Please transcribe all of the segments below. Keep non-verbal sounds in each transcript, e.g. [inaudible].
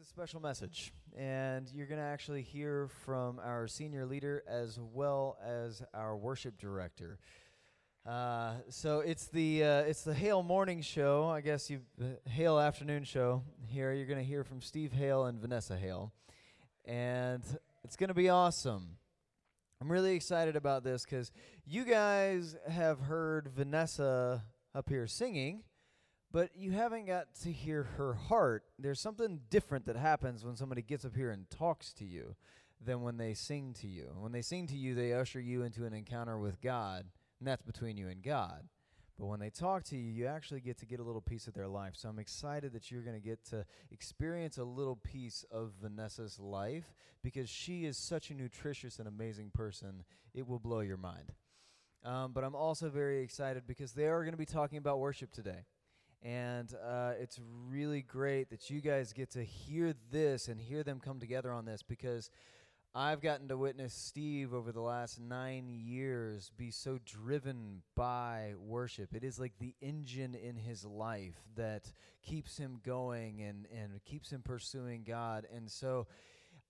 a special message, and you're going to actually hear from our senior leader as well as our worship director. Uh, so it's the uh, it's the Hale morning show. I guess you Hale afternoon show. Here you're going to hear from Steve Hale and Vanessa Hale, and it's going to be awesome. I'm really excited about this because you guys have heard Vanessa up here singing but you haven't got to hear her heart. There's something different that happens when somebody gets up here and talks to you than when they sing to you. When they sing to you, they usher you into an encounter with God, and that's between you and God. But when they talk to you, you actually get to get a little piece of their life. So I'm excited that you're going to get to experience a little piece of Vanessa's life because she is such a nutritious and amazing person. It will blow your mind. Um, but I'm also very excited because they are going to be talking about worship today. And uh, it's really great that you guys get to hear this and hear them come together on this because I've gotten to witness Steve over the last nine years be so driven by worship. It is like the engine in his life that keeps him going and, and keeps him pursuing God. And so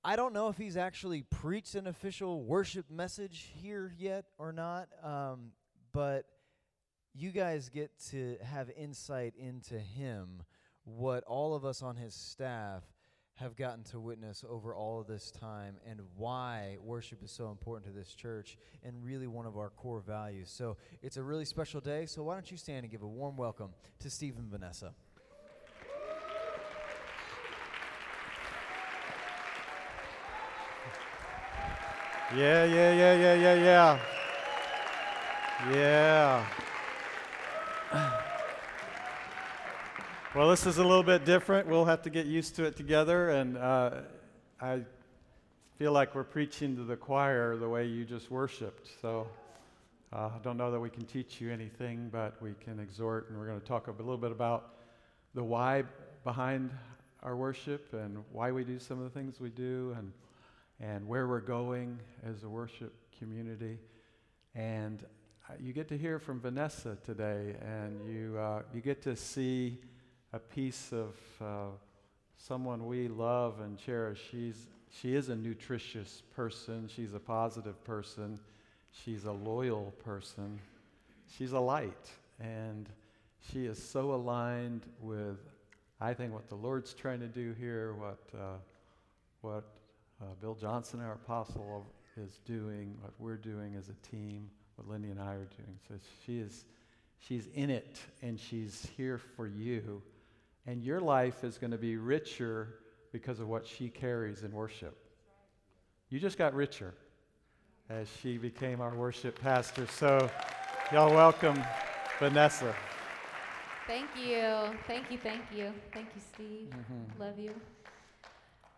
I don't know if he's actually preached an official worship message here yet or not, um, but you guys get to have insight into him, what all of us on his staff have gotten to witness over all of this time, and why worship is so important to this church and really one of our core values. So it's a really special day. So why don't you stand and give a warm welcome to Steve and Vanessa? Yeah, yeah, yeah, yeah, yeah, yeah. Yeah. Well, this is a little bit different. We'll have to get used to it together. And uh, I feel like we're preaching to the choir the way you just worshiped. So uh, I don't know that we can teach you anything, but we can exhort. And we're going to talk a little bit about the why behind our worship and why we do some of the things we do and, and where we're going as a worship community. And uh, you get to hear from Vanessa today, and you, uh, you get to see a piece of uh, someone we love and cherish. She's, she is a nutritious person, she's a positive person, she's a loyal person, she's a light, and she is so aligned with, I think, what the Lord's trying to do here, what, uh, what uh, Bill Johnson, our apostle, is doing, what we're doing as a team what Lindy and I are doing. So she is, she's in it and she's here for you. And your life is going to be richer because of what she carries in worship. You just got richer as she became our worship pastor. So, y'all welcome Vanessa. Thank you. Thank you. Thank you. Thank you, Steve. Mm-hmm. Love you.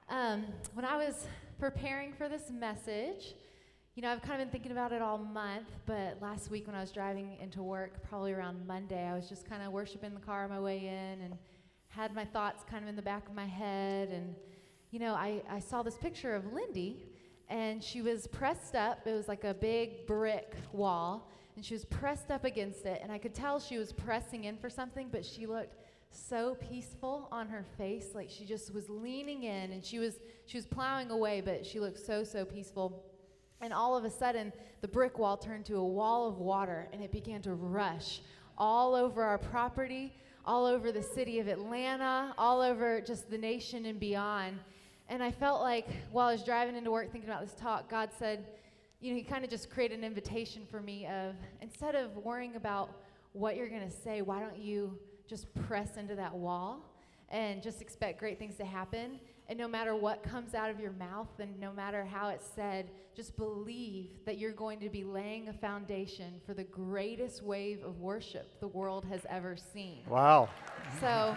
Um, when I was preparing for this message, you know, I've kind of been thinking about it all month, but last week when I was driving into work, probably around Monday, I was just kind of worshiping the car on my way in and had my thoughts kind of in the back of my head. And, you know, I, I saw this picture of Lindy, and she was pressed up. It was like a big brick wall, and she was pressed up against it. And I could tell she was pressing in for something, but she looked so peaceful on her face like she just was leaning in and she was she was plowing away but she looked so so peaceful and all of a sudden, the brick wall turned to a wall of water and it began to rush all over our property, all over the city of Atlanta, all over just the nation and beyond. And I felt like while I was driving into work thinking about this talk, God said, you know, He kind of just created an invitation for me of instead of worrying about what you're going to say, why don't you just press into that wall and just expect great things to happen? And no matter what comes out of your mouth and no matter how it's said, just believe that you're going to be laying a foundation for the greatest wave of worship the world has ever seen. Wow. So,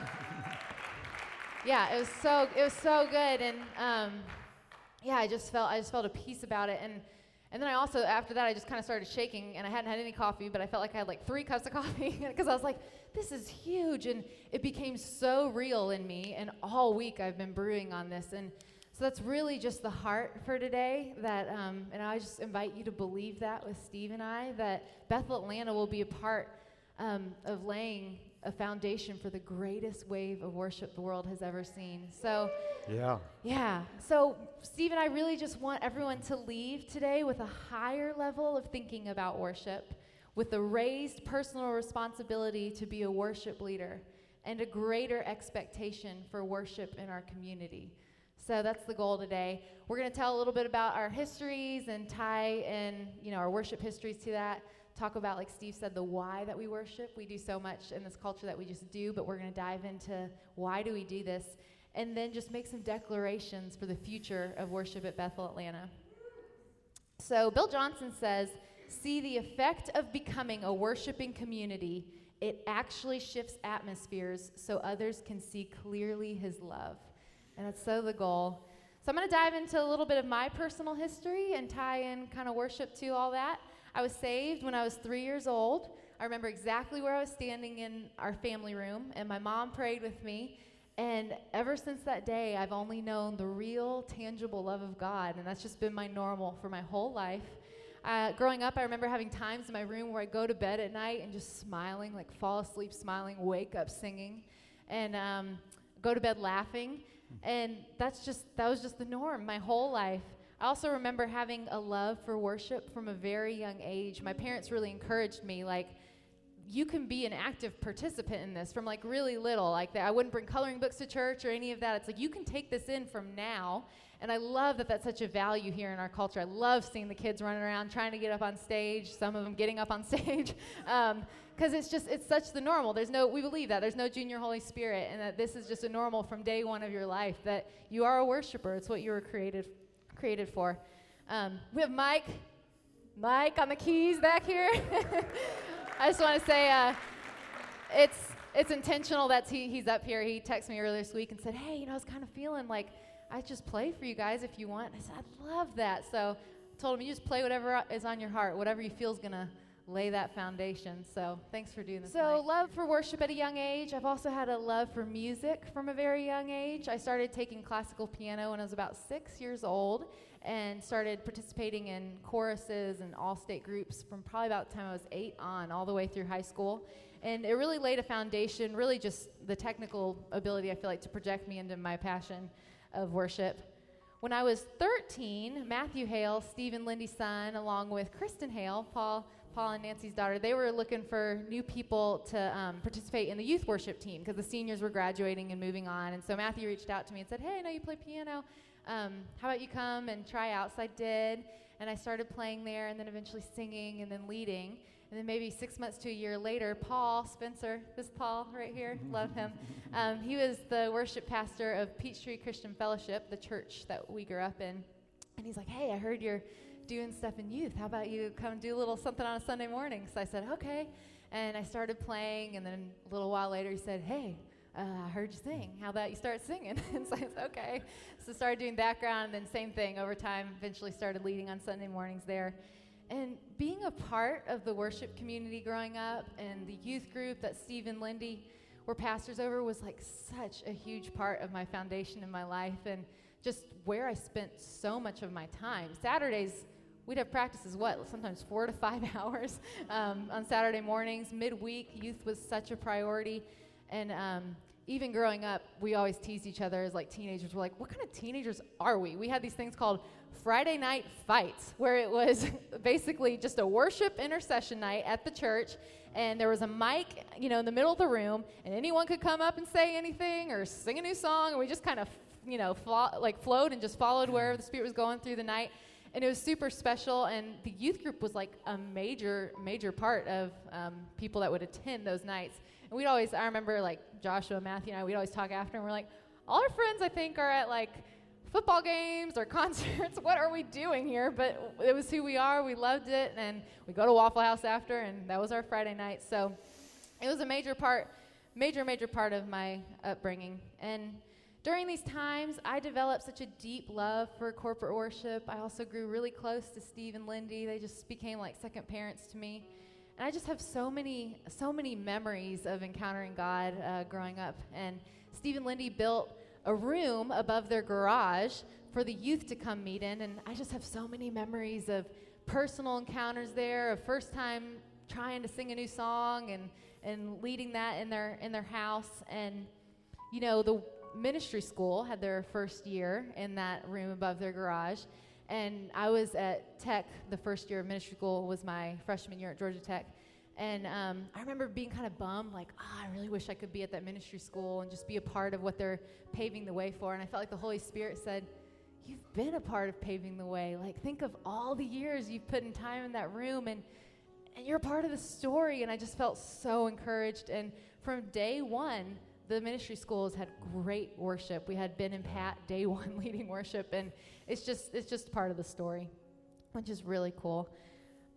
yeah, it was so it was so good, and um, yeah, I just felt I just felt a peace about it, and and then I also after that I just kind of started shaking, and I hadn't had any coffee, but I felt like I had like three cups of [laughs] coffee because I was like, this is huge. And it became so real in me. And all week I've been brewing on this. And so that's really just the heart for today. That, um, and I just invite you to believe that with Steve and I, that Bethel Atlanta will be a part um, of laying a foundation for the greatest wave of worship the world has ever seen. So, Yeah. yeah. So, Steve and I really just want everyone to leave today with a higher level of thinking about worship, with a raised personal responsibility to be a worship leader, and a greater expectation for worship in our community. So that's the goal today. We're going to tell a little bit about our histories and tie in, you know, our worship histories to that. Talk about, like Steve said, the why that we worship. We do so much in this culture that we just do, but we're going to dive into why do we do this, and then just make some declarations for the future of worship at Bethel Atlanta. So Bill Johnson says, "See the effect of becoming a worshiping community. It actually shifts atmospheres so others can see clearly His love." And that's so the goal. So I'm going to dive into a little bit of my personal history and tie in kind of worship to all that. I was saved when I was three years old. I remember exactly where I was standing in our family room, and my mom prayed with me. And ever since that day, I've only known the real, tangible love of God, and that's just been my normal for my whole life. Uh, growing up, I remember having times in my room where I go to bed at night and just smiling, like fall asleep smiling, wake up singing, and um, go to bed laughing. And that's just that was just the norm my whole life. I also remember having a love for worship from a very young age. My parents really encouraged me, like, you can be an active participant in this from like really little. Like that, I wouldn't bring coloring books to church or any of that. It's like you can take this in from now. And I love that that's such a value here in our culture. I love seeing the kids running around trying to get up on stage. Some of them getting up on [laughs] stage, because um, it's just it's such the normal. There's no we believe that there's no junior Holy Spirit, and that this is just a normal from day one of your life. That you are a worshiper. It's what you were created created for. Um, we have Mike, Mike on the keys back here. [laughs] I just want to say uh, it's it's intentional that he, he's up here. He texted me earlier this week and said, "Hey, you know, I was kind of feeling like I just play for you guys if you want." I said, "I'd love that." So I told him, "You just play whatever is on your heart, whatever you feel is gonna." Lay that foundation. So thanks for doing this. So tonight. love for worship at a young age. I've also had a love for music from a very young age. I started taking classical piano when I was about six years old, and started participating in choruses and all state groups from probably about the time I was eight on, all the way through high school. And it really laid a foundation, really just the technical ability, I feel like, to project me into my passion of worship. When I was 13, Matthew Hale, Stephen Lindy's son, along with Kristen Hale, Paul, Paul and Nancy's daughter, they were looking for new people to um, participate in the youth worship team because the seniors were graduating and moving on. And so Matthew reached out to me and said, Hey, I know you play piano um, how about you come and try out? So I did, and I started playing there, and then eventually singing, and then leading. And then maybe six months to a year later, Paul Spencer, this Paul right here, [laughs] love him. Um, he was the worship pastor of Peachtree Christian Fellowship, the church that we grew up in. And he's like, hey, I heard you're doing stuff in youth. How about you come do a little something on a Sunday morning? So I said, okay. And I started playing, and then a little while later, he said, hey, uh, I heard you sing. How about you start singing? [laughs] and so I said, okay. So started doing background, and then same thing over time. Eventually started leading on Sunday mornings there. And being a part of the worship community growing up and the youth group that Steve and Lindy were pastors over was like such a huge part of my foundation in my life and just where I spent so much of my time. Saturdays, we'd have practices, what, sometimes four to five [laughs] hours um, on Saturday mornings. Midweek, youth was such a priority. And um, even growing up, we always teased each other as like teenagers. We're like, what kind of teenagers are we? We had these things called Friday night fights, where it was [laughs] basically just a worship intercession night at the church, and there was a mic, you know, in the middle of the room, and anyone could come up and say anything or sing a new song, and we just kind of, you know, like flowed and just followed wherever the Spirit was going through the night. And it was super special, and the youth group was like a major, major part of um, people that would attend those nights. And we'd always, I remember like Joshua, Matthew, and I, we'd always talk after, and we're like, all our friends, I think, are at like football games or [laughs] concerts. what are we doing here? But it was who we are. We loved it, and we go to Waffle House after, and that was our Friday night. So it was a major part, major, major part of my upbringing. And during these times, I developed such a deep love for corporate worship. I also grew really close to Steve and Lindy. They just became like second parents to me. And I just have so many, so many memories of encountering God uh, growing up. And Steve and Lindy built a room above their garage for the youth to come meet in. And I just have so many memories of personal encounters there, of first time trying to sing a new song and, and leading that in their in their house. And you know, the ministry school had their first year in that room above their garage. And I was at Tech, the first year of ministry school was my freshman year at Georgia Tech. And um, I remember being kind of bummed, like, oh, I really wish I could be at that ministry school and just be a part of what they're paving the way for. And I felt like the Holy Spirit said, You've been a part of paving the way. Like, think of all the years you've put in time in that room, and, and you're a part of the story. And I just felt so encouraged. And from day one, the ministry schools had great worship. We had Ben and Pat day [laughs] one leading worship, and it's just it's just part of the story, which is really cool.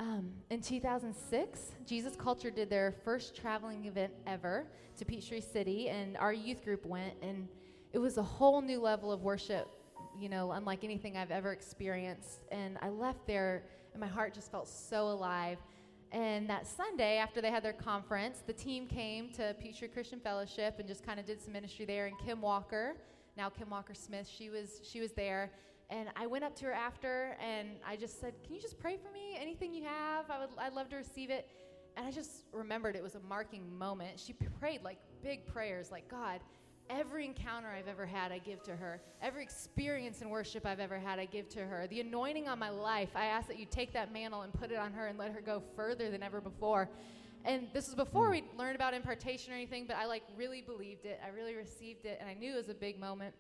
Um, in 2006, Jesus Culture did their first traveling event ever to Peachtree City, and our youth group went, and it was a whole new level of worship, you know, unlike anything I've ever experienced. And I left there, and my heart just felt so alive. And that Sunday, after they had their conference, the team came to Peachtree Christian Fellowship and just kind of did some ministry there. And Kim Walker, now Kim Walker Smith, she was she was there. And I went up to her after, and I just said, "Can you just pray for me? Anything you have, I would I'd love to receive it." And I just remembered it was a marking moment. She prayed like big prayers, like God, Every encounter I've ever had, I give to her. Every experience in worship I've ever had, I give to her. The anointing on my life, I ask that you take that mantle and put it on her and let her go further than ever before. And this was before hmm. we learned about impartation or anything, but I like really believed it. I really received it, and I knew it was a big moment.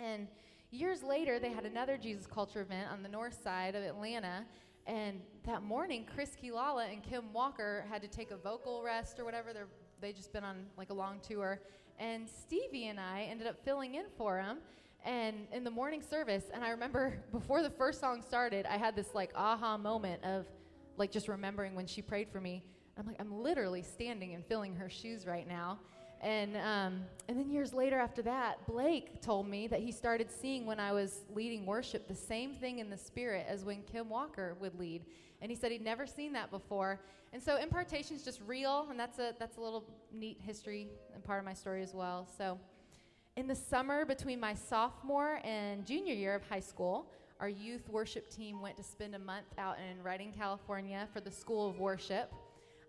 And years later, they had another Jesus Culture event on the north side of Atlanta. And that morning, Chris Quilala and Kim Walker had to take a vocal rest or whatever. They're, they just been on like a long tour and Stevie and I ended up filling in for him and in the morning service. And i remember [laughs] before the first song started i had this like aha moment of like just remembering when she prayed for me. I'm like i'm literally standing and filling her shoes right now. And um, and then years later after that blake told me that he started seeing when i was leading worship the same thing in the spirit as when kim walker would lead and he said he'd never seen that before and so impartation is just real, and that's a that's a little neat history and part of my story as well. So, in the summer between my sophomore and junior year of high school, our youth worship team went to spend a month out in Redding, California, for the School of Worship.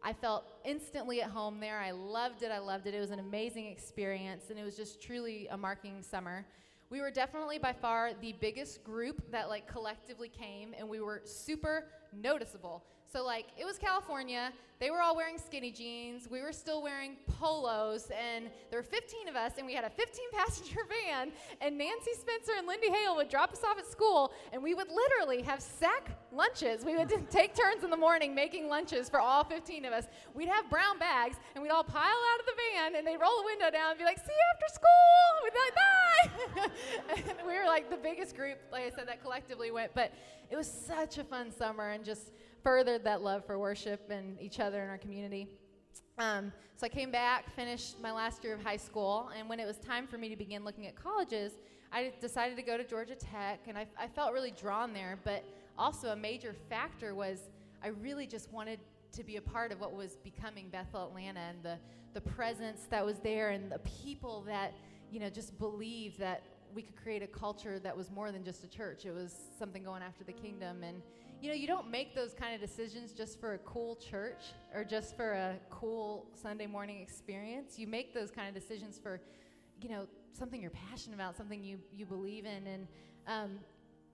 I felt instantly at home there. I loved it. I loved it. It was an amazing experience, and it was just truly a marking summer. We were definitely by far the biggest group that like collectively came, and we were super noticeable. So, like, it was California. They were all wearing skinny jeans. We were still wearing polos. And there were 15 of us, and we had a 15 passenger [laughs] van. And Nancy Spencer and Lindy Hale would drop us off at school, and we would literally have sack lunches. We would [laughs] take turns in the morning making lunches for all 15 of us. We'd have brown bags, and we'd all pile out of the van, and they'd roll the window down and be like, See you after school. We'd be like, Bye. [laughs] and we were like the biggest group, like I said, that collectively went. But it was such a fun summer, and just furthered that love for worship and each other in our community. Um, so I came back, finished my last year of high school, and when it was time for me to begin looking at colleges, I decided to go to Georgia Tech, and I, I felt really drawn there. But also, a major factor was I really just wanted to be a part of what was becoming Bethel Atlanta and the, the presence that was there and the people that, you know, just believed that we could create a culture that was more than just a church. It was something going after the kingdom. And you know, you don't make those kind of decisions just for a cool church or just for a cool Sunday morning experience. You make those kind of decisions for, you know, something you're passionate about, something you, you believe in. And um,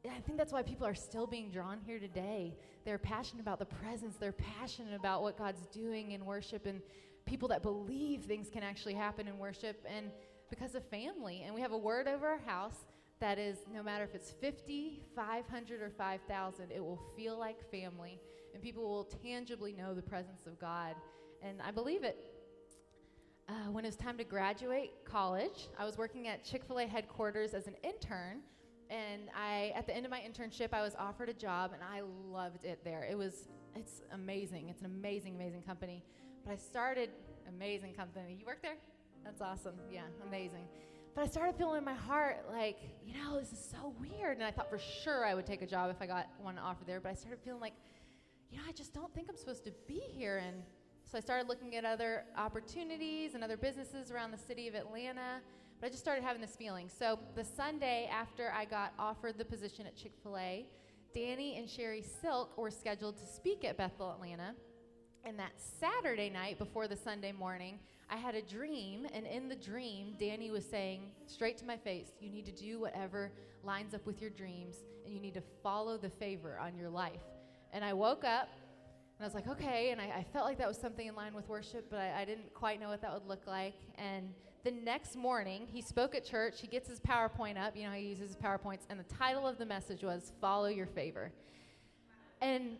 I think that's why people are still being drawn here today. They're passionate about the presence, they're passionate about what God's doing in worship, and people that believe things can actually happen in worship, and because of family. And we have a word over our house that is, no matter if it's 50, 500, or 5,000, it will feel like family, and people will tangibly know the presence of God. And I believe it. Uh, when it was time to graduate college, I was working at Chick fil A headquarters as an intern. And I, at the end of my internship, I was offered a job, and I loved it there. It was, it's amazing. It's an amazing, amazing company. But I started, amazing company. You work there? That's awesome. Yeah, amazing. But I started feeling in my heart like, you know, this is so weird. And I thought for sure I would take a job if I got one offered there. But I started feeling like, you know, I just don't think I'm supposed to be here. And so I started looking at other opportunities and other businesses around the city of Atlanta. But I just started having this feeling. So the Sunday after I got offered the position at Chick fil A, Danny and Sheri Silk were scheduled to speak at Bethel, Atlanta. And that Saturday night before the Sunday morning, I had a dream, and in the dream, Danny was saying straight to my face, You need to do whatever lines up with your dreams, and you need to follow the favor on your life. And I woke up, and I was like, Okay. And I, I felt like that was something in line with worship, but I, I didn't quite know what that would look like. And the next morning, he spoke at church. He gets his PowerPoint up. You know, he uses his PowerPoints. And the title of the message was Follow Your Favor. And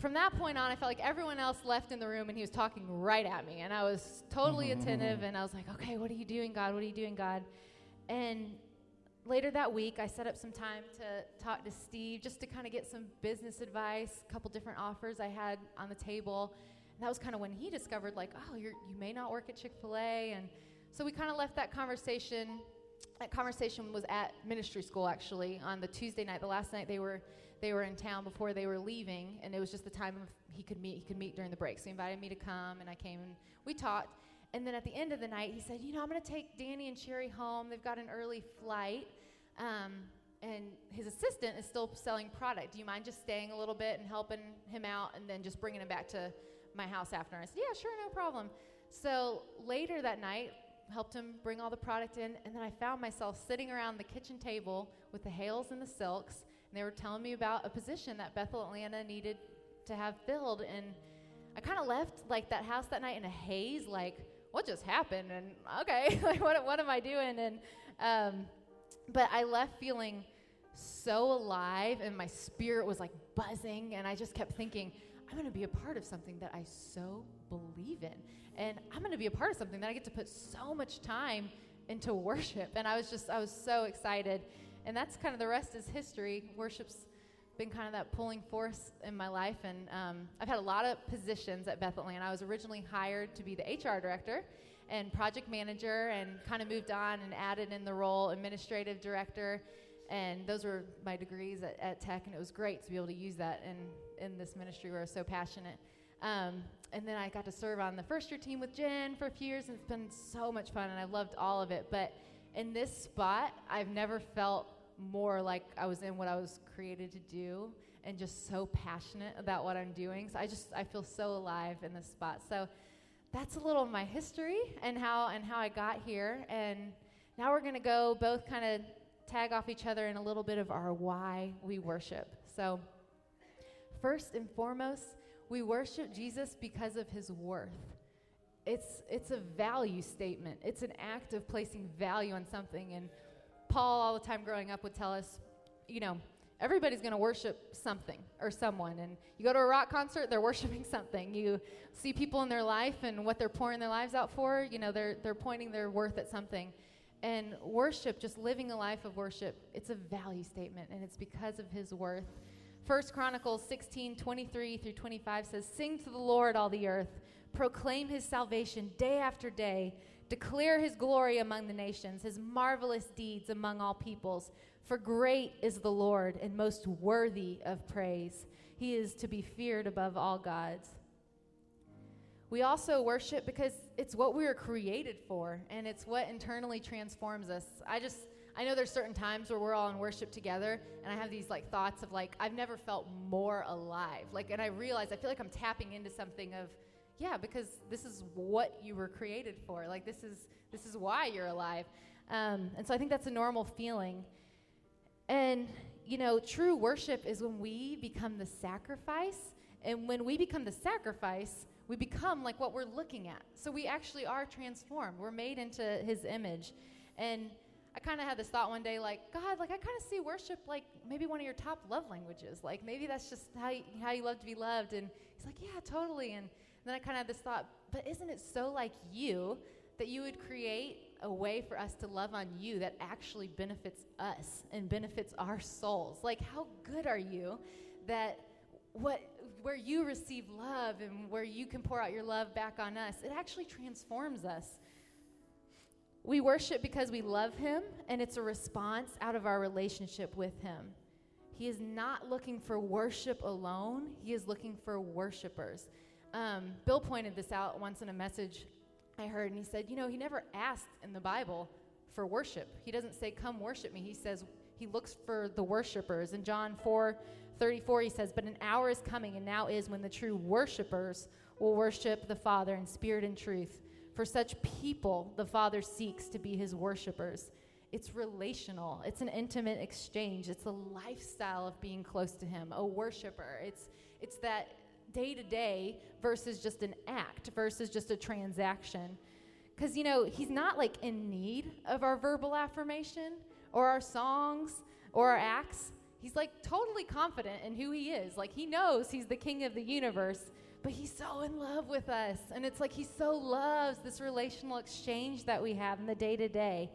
from that point on, I felt like everyone else left in the room and he was talking right at me. And I was totally mm-hmm. attentive and I was like, okay, what are you doing, God? What are you doing, God? And later that week, I set up some time to talk to Steve just to kind of get some business advice, a couple different offers I had on the table. And that was kind of when he discovered, like, oh, you're, you may not work at Chick fil A. And so we kind of left that conversation. That conversation was at ministry school, actually, on the Tuesday night, the last night they were they were in town before they were leaving, and it was just the time of he could meet. He could meet during the break. So he invited me to come, and I came and we talked. And then at the end of the night, he said, "You know, I'm going to take Danny and Sheri home. They've got an early flight." Um, and his assistant is still selling product. Do you mind just staying a little bit and helping him out and then just bringing him back to my house after? I said, Yeah, sure, no problem. So later that night, helped him bring all the product in, and then I found myself sitting around the kitchen table with the Hales and the Silks, and they were telling me about a position that Bethel Atlanta needed to have filled. And I kind of left like that house that night in a haze, like, what just happened? And okay, [laughs] like, what, what am I doing? And, um, but I left feeling so alive, and my spirit was like buzzing, and I just kept thinking, I'm going to be a part of something that I so believe in. And I'm going to be a part of something that I get to put so much time into worship. And I was just, I was so excited and that's kind of the rest is history. Worship's been kind of that pulling force in my life, and um, I've had a lot of positions at Bethel Atlanta. I was originally hired to be the HR director and project manager, and kind of moved on and added in the role administrative director, and those were my degrees at, at Tech, and it was great to be able to use that in in this ministry where I was so passionate. Um, and then I got to serve on the first year team with Jen for a few years, and it's been so much fun, and I loved all of it. But in this spot, I've never felt more like I was in what I was created to do and just so passionate about what I'm doing. So I just I feel so alive in this spot. So that's a little of my history and how and how I got here. And now we're gonna go both kind of tag off each other in a little bit of our why we worship. So first and foremost, we worship Jesus because of his worth. It's it's a value statement. It's an act of placing value on something and Paul, all the time growing up, would tell us, you know, everybody's going to worship something or someone. And you go to a rock concert, they're [laughs] worshiping something. You see people in their life and what they're pouring their lives out for, you know, they're, they're pointing their worth at something. And worship, just living a life of worship, it's a value statement, and it's because of his worth. First Chronicles 16, 23 through 25 says, Sing to the Lord, all the earth, proclaim his salvation day after day. Declare his glory among the nations, his marvelous deeds among all peoples. For great is the Lord and most worthy of praise. He is to be feared above all gods. We also worship because it's what we were created for and it's what internally transforms us. I just I know there's certain times where we're all in worship together and I have these like thoughts of like I've never felt more alive. Like and I realize I feel like I'm tapping into something of yeah, because this is what you were created for. Like this is this is why you're alive. Um, and so I think that's a normal feeling. And you know, true worship is when we become the sacrifice, and when we become the sacrifice, we become like what we're looking at. So we actually are transformed. We're made into His image, and I kind of had this thought one day, like, God, like I kind of see worship like maybe one of your top love languages. Like maybe that's just how you, how you love to be loved. And He's like, Yeah, totally. And then I kind of had this thought, but isn't it so like you that you would create a way for us to love on you that actually benefits us and benefits our souls? Like, how good are you that what where you receive love and where you can pour out your love back on us, it actually transforms us. We worship because we love him, and it's a response out of our relationship with him. He is not looking for worship alone, he is looking for worshipers. Um, Bill pointed this out once in a message I heard, and he said, You know, he never asked in the Bible for worship. He doesn't say, Come worship me. He says, He looks for the worshipers. In John 4 34, he says, But an hour is coming, and now is when the true worshipers will worship the Father in spirit and truth. For such people, the Father seeks to be his worshipers. It's relational, it's an intimate exchange, it's a lifestyle of being close to him, a worshiper. It's, it's that day to day versus just an act, versus just a transaction. Because, you know, he's not like in need of our verbal affirmation or our songs or our acts. He's like totally confident in who he is. Like he knows he's the king of the universe, but he's so in love with us. And it's like he so loves this relational exchange that we have in the day to day.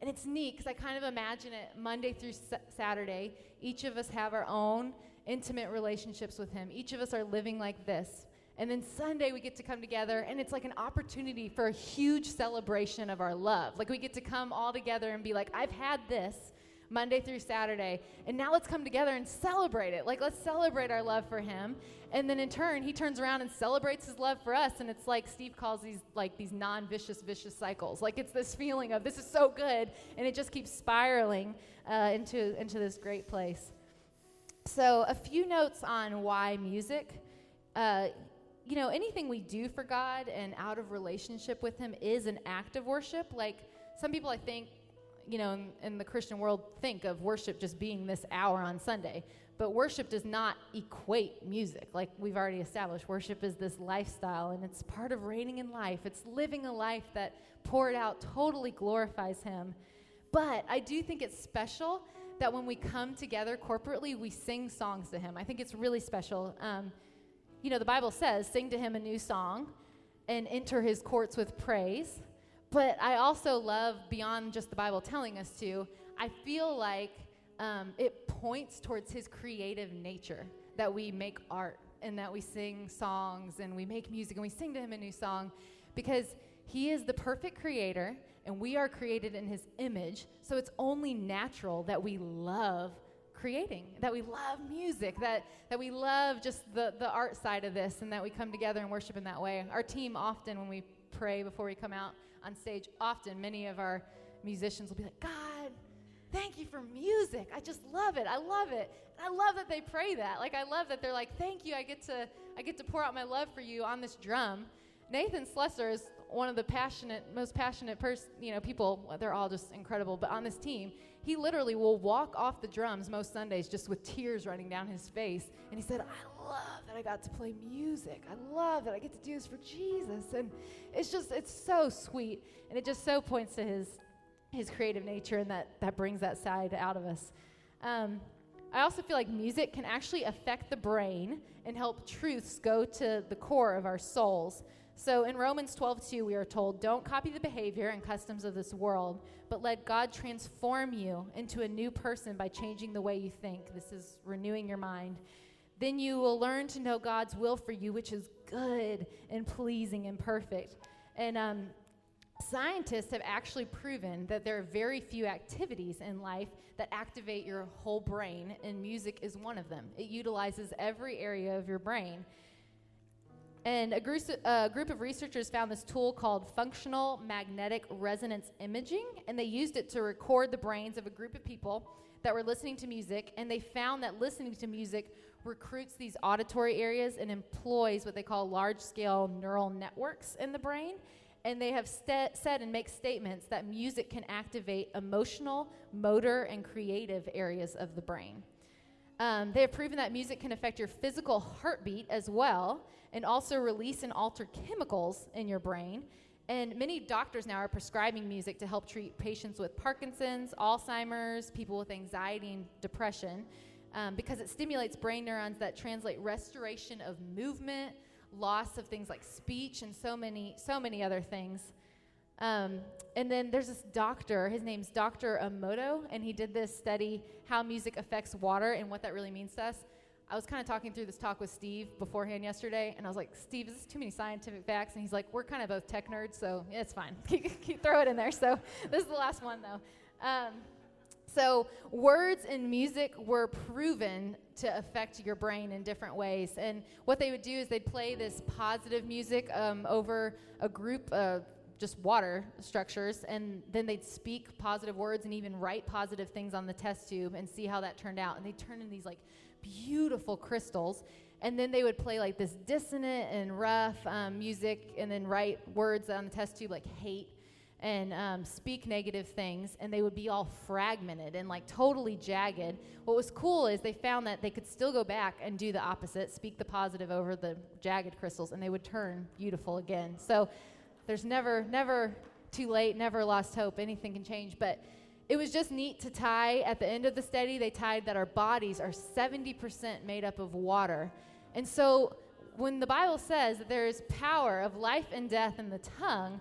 And it's neat because I kind of imagine it Monday through S- Saturday. Each of us have our own intimate relationships with him. Each of us are living like this. And then Sunday, we get to come together, and it's like an opportunity for a huge celebration of our love. Like we get to come all together and be like, I've had this Monday through Saturday, and now let's come together and celebrate it. Like, let's celebrate our love for Him. And then in turn, He turns around and celebrates His love for us. And it's like Steve calls these like these non vicious, vicious cycles. Like, it's this feeling of this is so good, and it just keeps spiraling uh, into, into this great place. So, a few notes on why music. Uh, you know, anything we do for God and out of relationship with Him is an act of worship. Like some people, I think, you know, in, in, the Christian world, think of worship just being this hour on Sunday. But worship does not equate music. Like we've already established, worship is this lifestyle and it's part of reigning in life. It's living a life that poured out totally glorifies Him. But I do think it's special that when we come together corporately, we sing songs to Him. I think it's really special. Um, you know, the Bible says, sing to him a new song and enter his courts with praise. But I also love, beyond just the Bible telling us to, I feel like um, it points towards his creative nature that we make art and that we sing songs and we make music and we sing to him a new song because he is the perfect creator and we are created in his image. So it's only natural that we love creating, that we love music, that, that we love just the, the art side of this, and that we come together and worship in that way. Our team often, when we pray before we come out on stage, often many of our musicians will be like, God, thank you for music. I just love it. I love it. And I love that they pray that. Like I love that they're like, thank you. I get to I get to pour out my love for you on this drum. Nathan Slesser is one of the passionate, most passionate person, you know, people. They're all just incredible. But on this team, he literally will walk off the drums most Sundays just with tears running down his face. And he said, I love that I got to play music. I love that I get to do this for Jesus. And it's just, it's so sweet. And it just so points to his, his creative nature and that, that brings that side out of us. Um, I also feel like music can actually affect the brain and help truths go to the core of our souls. So in Romans 12:2 we are told, "Don't copy the behavior and customs of this world, but let God transform you into a new person by changing the way you think." This is renewing your mind. Then you will learn to know God's will for you, which is good and pleasing and perfect. And um, scientists have actually proven that there are very few activities in life that activate your whole brain, and music is one of them. It utilizes every area of your brain. And a group, a group of researchers found this tool called functional magnetic resonance imaging, and they used it to record the brains of a group of people that were listening to music. And they found that listening to music recruits these auditory areas and employs what they call large scale neural networks in the brain. And they have st- said and make statements that music can activate emotional, motor, and creative areas of the brain. Um, they have proven that music can affect your physical heartbeat as well and also release and alter chemicals in your brain. And many doctors now are prescribing music to help treat patients with Parkinson's, Alzheimer's, people with anxiety and depression, um, because it stimulates brain neurons that translate restoration of movement, loss of things like speech, and so many, so many other things. Um, and then there's this doctor, his name's Dr. Emoto, and he did this study how music affects water and what that really means to us. I was kind of talking through this talk with Steve beforehand yesterday, and I was like, Steve, is this too many scientific facts? And he's like, we're kind of both tech nerds, so it's fine. [laughs] keep, keep, throw it in there. So this is the last one, though. Um, so words and music were proven to affect your brain in different ways. And what they would do is they'd play this positive music um, over a group of just water structures, and then they'd speak positive words and even write positive things on the test tube and see how that turned out. And they turn in these like beautiful crystals. and then they would play like this dissonant and rough um, music and then write words on the test tube like hate and um, speak negative things, and they would be all fragmented and like totally jagged. What was cool is they found that they could still go back and do the opposite, speak the positive over the jagged crystals, and they would turn beautiful again. So there's never, never too late, never lost hope. Anything can change. But it was just neat to tie at the end of the study, they tied that our bodies are 70% made up of water. And so when the Bible says that there is power of life and death in the tongue,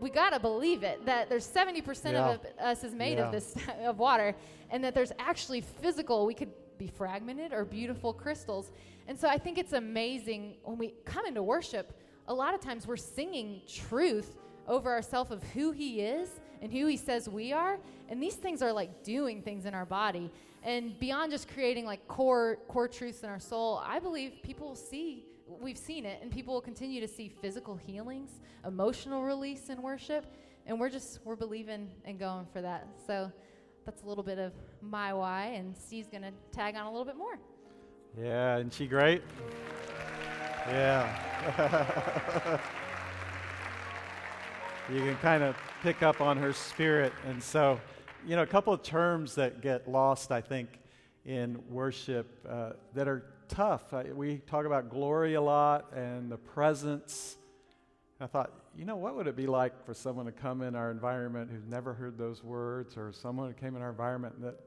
we got to believe it that there's 70% Yeah. of us is made Yeah. of this [laughs] of water and that there's actually physical we could be fragmented or beautiful crystals and so i think it's amazing when we come into worship a lot of times we're singing truth over ourselves of who he is and who he says we are and these things are like doing things in our body and beyond just creating like core core truths in our soul i believe people will see we've seen it and people will continue to see physical healings emotional release in worship and we're just we're believing and going for that so that's a little bit of my why and steve's to tag on a little bit more Yeah, isn't she great? Yeah. [laughs] you can kind of pick up on her spirit. And so, you know, a couple of terms that get lost, I think, in worship uh, that are tough. Uh, we talk about glory a lot and the presence. I thought, you know, what would it be like for someone to come in our environment who's never heard those words, or someone who came in our environment that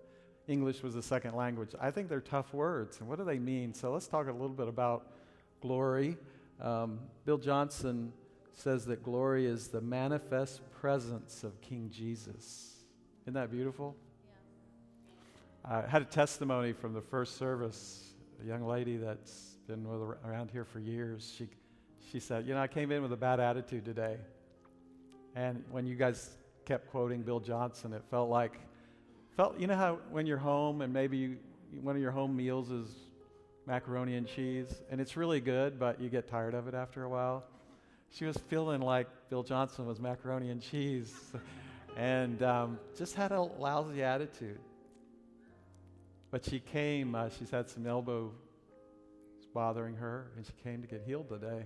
English was a second language? I think they're tough words, and what do they mean? So let's talk a little bit about glory. Um, Bill Johnson says that glory is the manifest presence of King Jesus. Isn't that beautiful? I had a testimony from the first service. A young lady that's been with, around here for years. She, she said, "You know, I came in with a bad attitude today, and when you guys kept quoting Bill Johnson, it felt like, felt you know how when you're home and maybe you, one of your home meals is macaroni and cheese, and it's really good, but you get tired of it after a while. She was feeling like Bill Johnson was macaroni and cheese, [laughs] and um, just had a lousy attitude. But she came, uh, she's had some elbow bothering her, and she came to get healed today.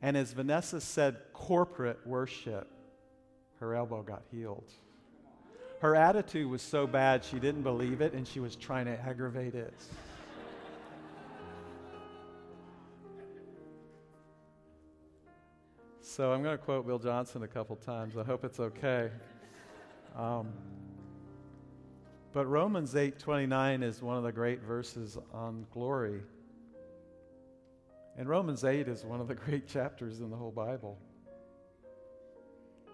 And as Vanessa said, corporate worship, her elbow got healed. Her attitude was so bad she didn't believe it, and she was trying to aggravate it. So I'm going to quote Bill Johnson a couple times. I hope it's okay. Um, but Romans 8:29 is one of the great verses on glory. And Romans 8 is one of the great chapters in the whole Bible.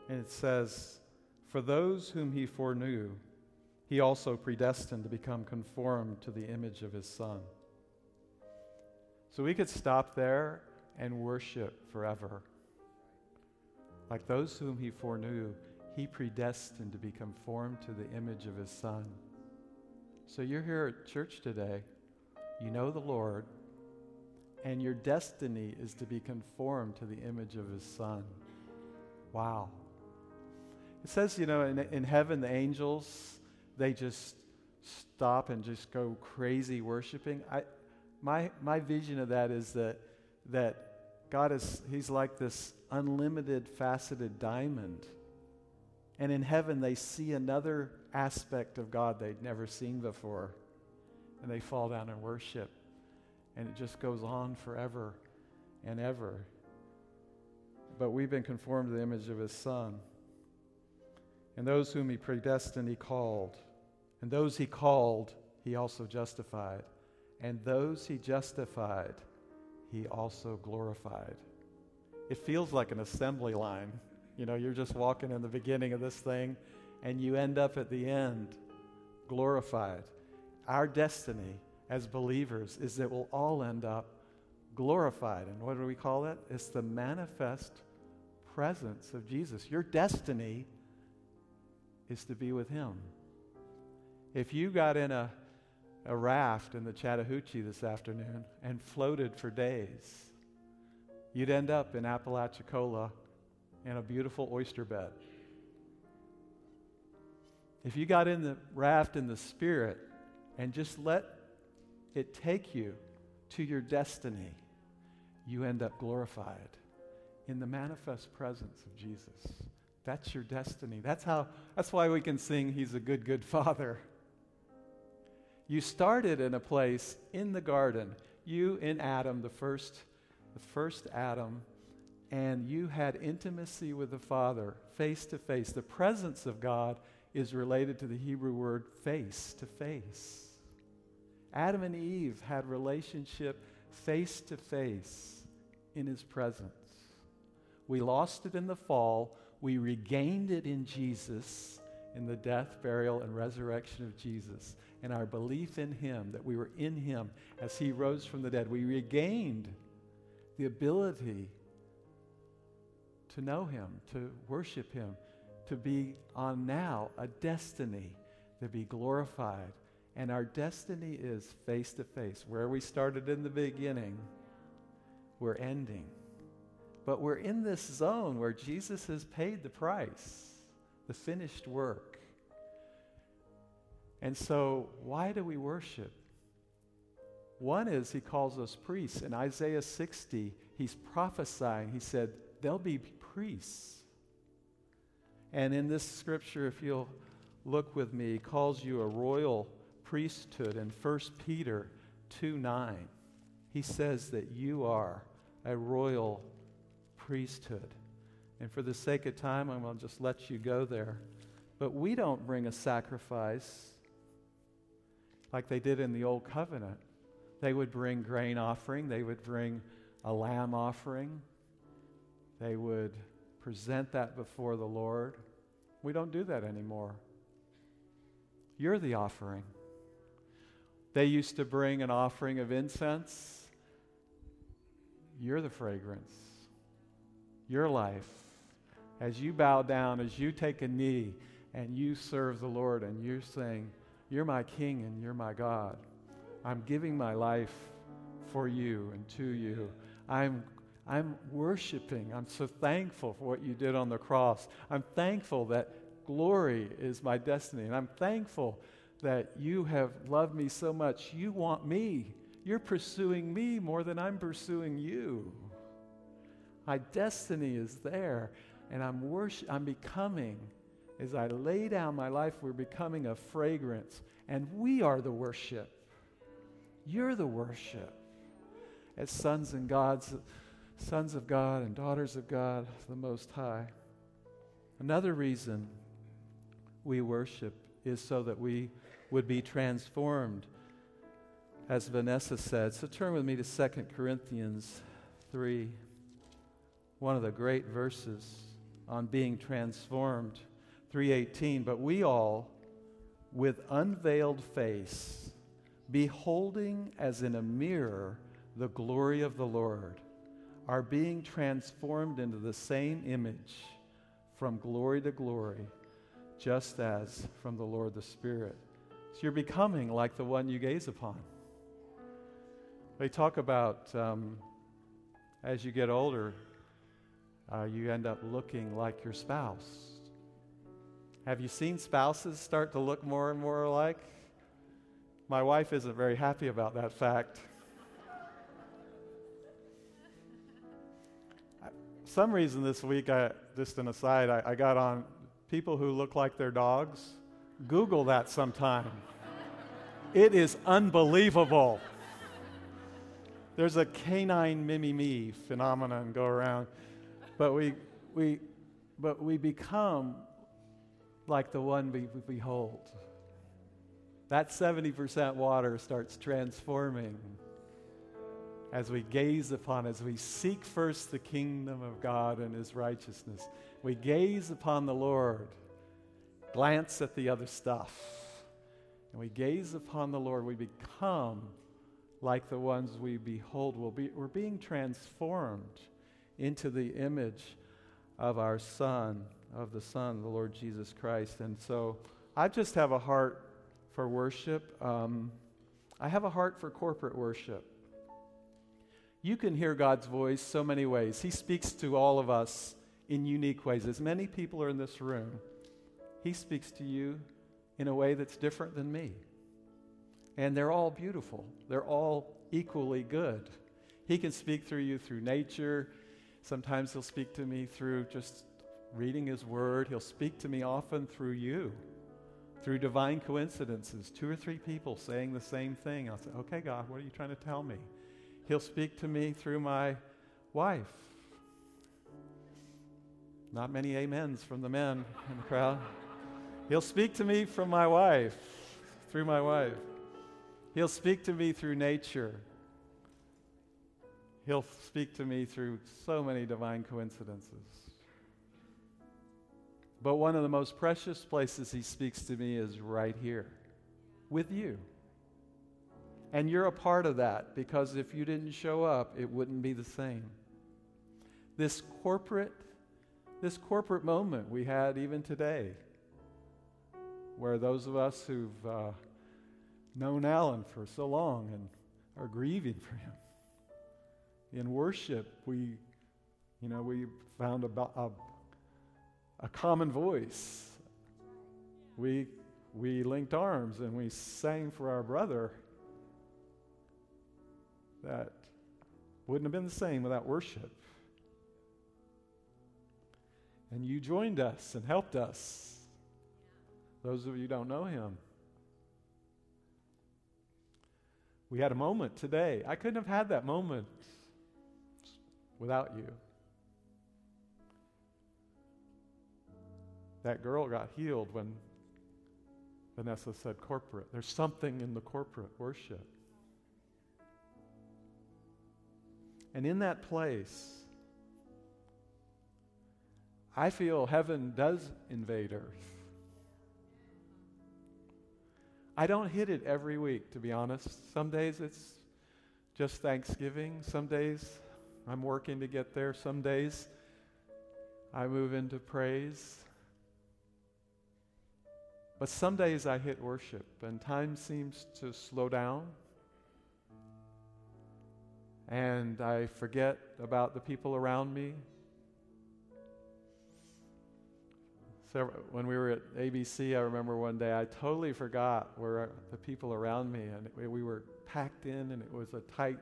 And it says, "For those whom he foreknew, he also predestined to become conformed to the image of his son." So we could stop there and worship forever. Like those whom he foreknew, he predestined to be conformed to the image of his son. So you're here at church today, you know the Lord, and your destiny is to be conformed to the image of his son. Wow. It says, you know, in, in heaven, the angels, they just stop and just go crazy worshiping. I, my, my vision of that is that, that God is, he's like this unlimited faceted diamond. And in heaven, they see another aspect of God they'd never seen before. And they fall down and worship. And it just goes on forever and ever. But we've been conformed to the image of his Son. And those whom he predestined, he called. And those he called, he also justified. And those he justified, he also glorified. It feels like an assembly line. You know, you're just walking in the beginning of this thing, and you end up at the end glorified. Our destiny as believers is that we'll all end up glorified. And what do we call it? It's the manifest presence of Jesus. Your destiny is to be with Him. If you got in a, a raft in the Chattahoochee this afternoon and floated for days, you'd end up in Apalachicola in a beautiful oyster bed. If you got in the raft in the Spirit and just let it take you to your destiny, you end up glorified in the manifest presence of Jesus. That's your destiny. That's how that's why we can sing he's a good good father. You started in a place in the garden. You in Adam, the first the first Adam, and you had intimacy with the Father face to face. The presence of God is related to the Hebrew word face to face. Adam and Eve had relationship face to face in his presence. We lost it in the fall. We regained it in Jesus, in the death, burial, and resurrection of Jesus, and our belief in him, that we were in him as he rose from the dead. We regained the ability to know him, to worship him, to be on now a destiny to be glorified. And our destiny is face to face. Where we started in the beginning, we're ending. But we're in this zone where Jesus has paid the price, the finished work. And so, why do we worship? One is he calls us priests. In Isaiah 60, he's prophesying. He said, There'll be priests. And in this scripture, if you'll look with me, calls you a royal priesthood in 1 Peter 2 9. He says that you are a royal priesthood. And for the sake of time, I'm going to just let you go there. But we don't bring a sacrifice like they did in the Old Covenant. They would bring grain offering, they would bring a lamb offering, they would present that before the Lord. We don't do that anymore. You're the offering. They used to bring an offering of incense. You're the fragrance. Your life. As you bow down, as you take a knee and you serve the Lord and you're saying, You're my King and you're my God. I'm giving my life for you and to you. I'm I'm worshiping. I'm so thankful for what you did on the cross. I'm thankful that glory is my destiny. And I'm thankful that you have loved me so much. You want me. You're pursuing me more than I'm pursuing you. My destiny is there. And I'm, worship- I'm becoming, as I lay down my life, we're becoming a fragrance. And we are the worship. You're the worship. As sons and gods sons of God and daughters of God, the Most High. Another reason we worship is so that we would be transformed, as Vanessa said. So turn with me to 2 Corinthians 3, one of the great verses on being transformed. 318, but we all, with unveiled face, beholding as in a mirror the glory of the Lord are being transformed into the same image from glory to glory, just as from the Lord the Spirit. So you're becoming like the one you gaze upon. They talk about um, as you get older, uh, you end up looking like your spouse. Have you seen spouses start to look more and more alike? My wife isn't very happy about that fact. Some reason this week, I, just an aside, I, I got on people who look like their dogs. Google that sometime. it is unbelievable. There's a canine mimimi phenomenon go around, but we, we, but we become like the one we, we behold. That 70% water starts transforming as we gaze upon, as we seek first the kingdom of God and his righteousness. We gaze upon the Lord, glance at the other stuff, and we gaze upon the Lord. We become like the ones we behold. We'll be, we're being transformed into the image of our Son, of the Son, the Lord Jesus Christ. And so I just have a heart for worship. Um, I have a heart for corporate worship you can hear God's voice so many ways. He speaks to all of us in unique ways. As many people are in this room, He speaks to you in a way that's different than me. And they're all beautiful, they're all equally good. He can speak through you through nature. Sometimes He'll speak to me through just reading His Word. He'll speak to me often through you, through divine coincidences. Two or three people saying the same thing. I'll say, Okay, God, what are you trying to tell me? He'll speak to me through my wife. Not many amens from the men in the crowd. He'll speak to me from my wife, through my wife. He'll speak to me through nature. He'll speak to me through so many divine coincidences. But one of the most precious places he speaks to me is right here with you. And you're a part of that because if you didn't show up, it wouldn't be the same. This corporate this corporate moment we had even today where those of us who've uh, known Alan for so long and are grieving for him in worship, we, you know, we found a, a, a common voice. We, we linked arms and we sang for our brother that wouldn't have been the same without worship. And you joined us and helped us. Those of you who don't know him. We had a moment today. I couldn't have had that moment without you. That girl got healed when Vanessa said corporate. There's something in the corporate worship. And in that place, I feel heaven does invade earth. I don't hit it every week, to be honest. Some days it's just Thanksgiving. Some days I'm working to get there. Some days I move into praise. But some days I hit worship, and time seems to slow down. And I forget about the people around me. when we were at ABC, I remember one day I totally forgot where the people around me, and we were packed in, and it was a tight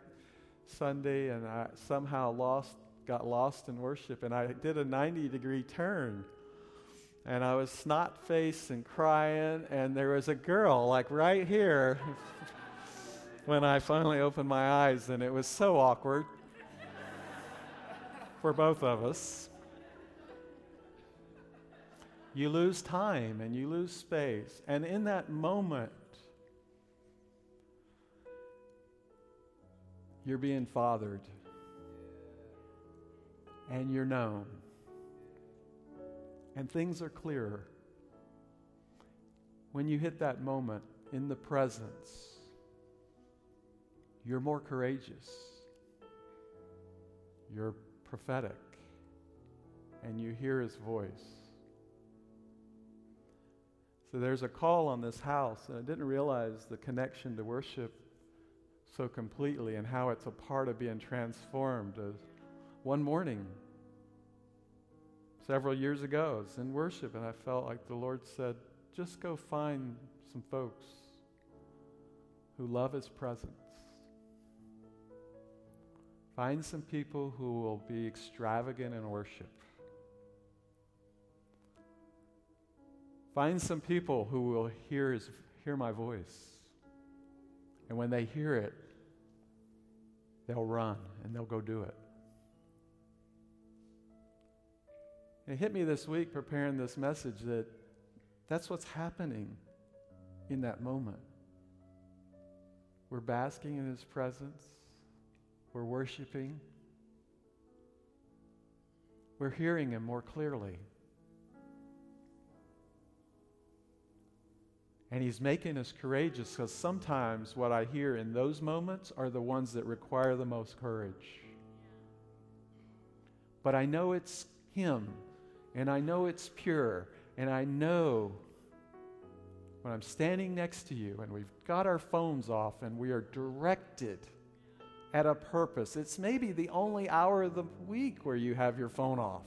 Sunday, and I somehow lost, got lost in worship, and I did a 90 degree turn, and I was snot faced and crying, and there was a girl like right here [laughs] when I finally opened my eyes, and it was so awkward [laughs] for both of us. You lose time and you lose space. And in that moment, you're being fathered and you're known. And things are clearer. When you hit that moment in the presence, you're more courageous. You're prophetic. And you hear his voice. So there's a call on this house, and I didn't realize the connection to worship so completely and how it's a part of being transformed. As one morning, several years ago, I was in worship, and I felt like the Lord said, just go find some folks who love His presence. Find some people who will be extravagant in worship. Find some people who will hear, his, hear my voice. And when they hear it, they'll run and they'll go do it. It hit me this week preparing this message that that's what's happening in that moment. We're basking in His presence, we're worshiping, we're hearing Him more clearly. And he's making us courageous because sometimes what I hear in those moments are the ones that require the most courage. But I know it's him, and I know it's pure, and I know when I'm standing next to you and we've got our phones off and we are directed at a purpose. It's maybe the only hour of the week where you have your phone off.